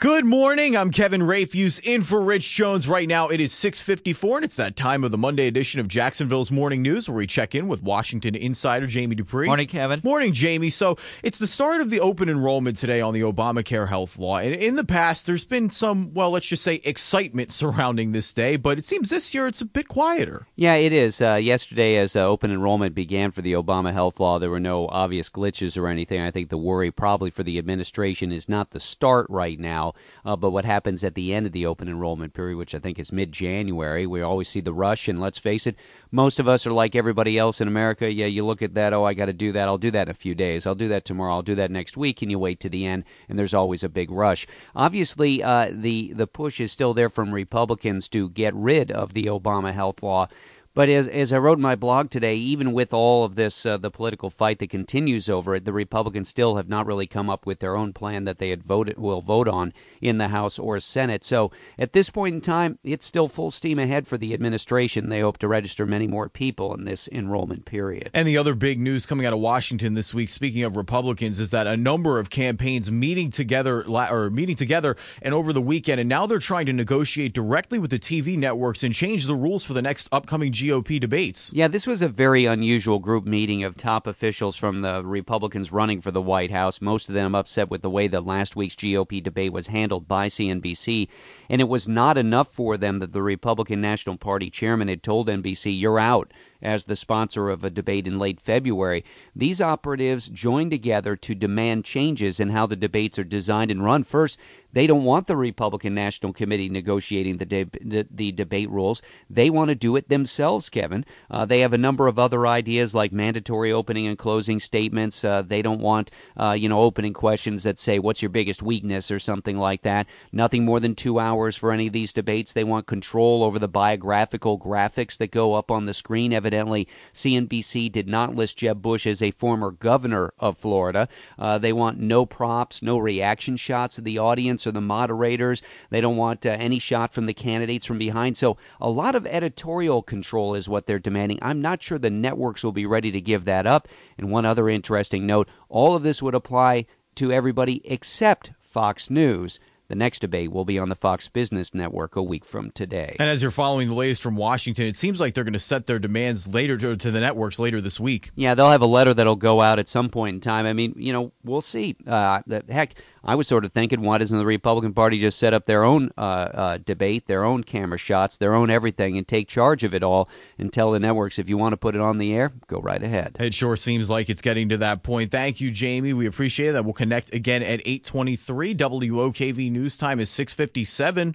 Good morning. I'm Kevin Rafuse in for Rich Jones. Right now it is 6:54 and it's that time of the Monday edition of Jacksonville's Morning News where we check in with Washington insider Jamie Dupree. Morning, Kevin. Morning, Jamie. So, it's the start of the open enrollment today on the Obamacare health law. And in the past there's been some, well, let's just say excitement surrounding this day, but it seems this year it's a bit quieter. Yeah, it is. Uh, yesterday as uh, open enrollment began for the Obama health law, there were no obvious glitches or anything. I think the worry probably for the administration is not the start right now uh, but what happens at the end of the open enrollment period, which I think is mid January. We always see the rush, and let's face it, most of us are like everybody else in America. Yeah, you look at that, oh, I got to do that. I'll do that in a few days. I'll do that tomorrow. I'll do that next week, and you wait to the end, and there's always a big rush. Obviously, uh, the the push is still there from Republicans to get rid of the Obama health law. But as, as I wrote in my blog today, even with all of this, uh, the political fight that continues over it, the Republicans still have not really come up with their own plan that they had voted will vote on in the House or Senate. So at this point in time, it's still full steam ahead for the administration. They hope to register many more people in this enrollment period. And the other big news coming out of Washington this week, speaking of Republicans, is that a number of campaigns meeting together or meeting together and over the weekend, and now they're trying to negotiate directly with the TV networks and change the rules for the next upcoming GOP debates. Yeah, this was a very unusual group meeting of top officials from the Republicans running for the White House. Most of them upset with the way that last week's GOP debate was handled by CNBC. And it was not enough for them that the Republican National Party chairman had told NBC, You're out as the sponsor of a debate in late February. These operatives joined together to demand changes in how the debates are designed and run. First, they don't want the Republican National Committee negotiating the, de- the, the, debate rules. They want to do it themselves, Kevin. Uh, they have a number of other ideas like mandatory opening and closing statements. Uh, they don't want, uh, you know, opening questions that say, what's your biggest weakness or something like that. Nothing more than two hours for any of these debates. They want control over the biographical graphics that go up on the screen. Evidently, CNBC did not list Jeb Bush as a former governor of Florida. Uh, they want no props, no reaction shots of the audience or the moderators. They don't want uh, any shot from the candidates from behind. So a lot of editorial control is what they're demanding. I'm not sure the networks will be ready to give that up. And one other interesting note all of this would apply to everybody except Fox News. The next debate will be on the Fox Business Network a week from today. And as you're following the latest from Washington, it seems like they're going to set their demands later to, to, the networks later this week. Yeah, they'll have a letter that'll go out at some point in time. I mean, you know, we'll see. Uh, the, heck, I was sort of thinking, why doesn't the Republican Party just set up their own uh, uh, debate, their own camera shots, their own everything, and take charge of it all and tell the networks if you want to put it on the air, go right ahead. It sure seems like it's getting to that point. Thank you, Jamie. We appreciate that. We'll connect again at 823. WOKV News Time is 657.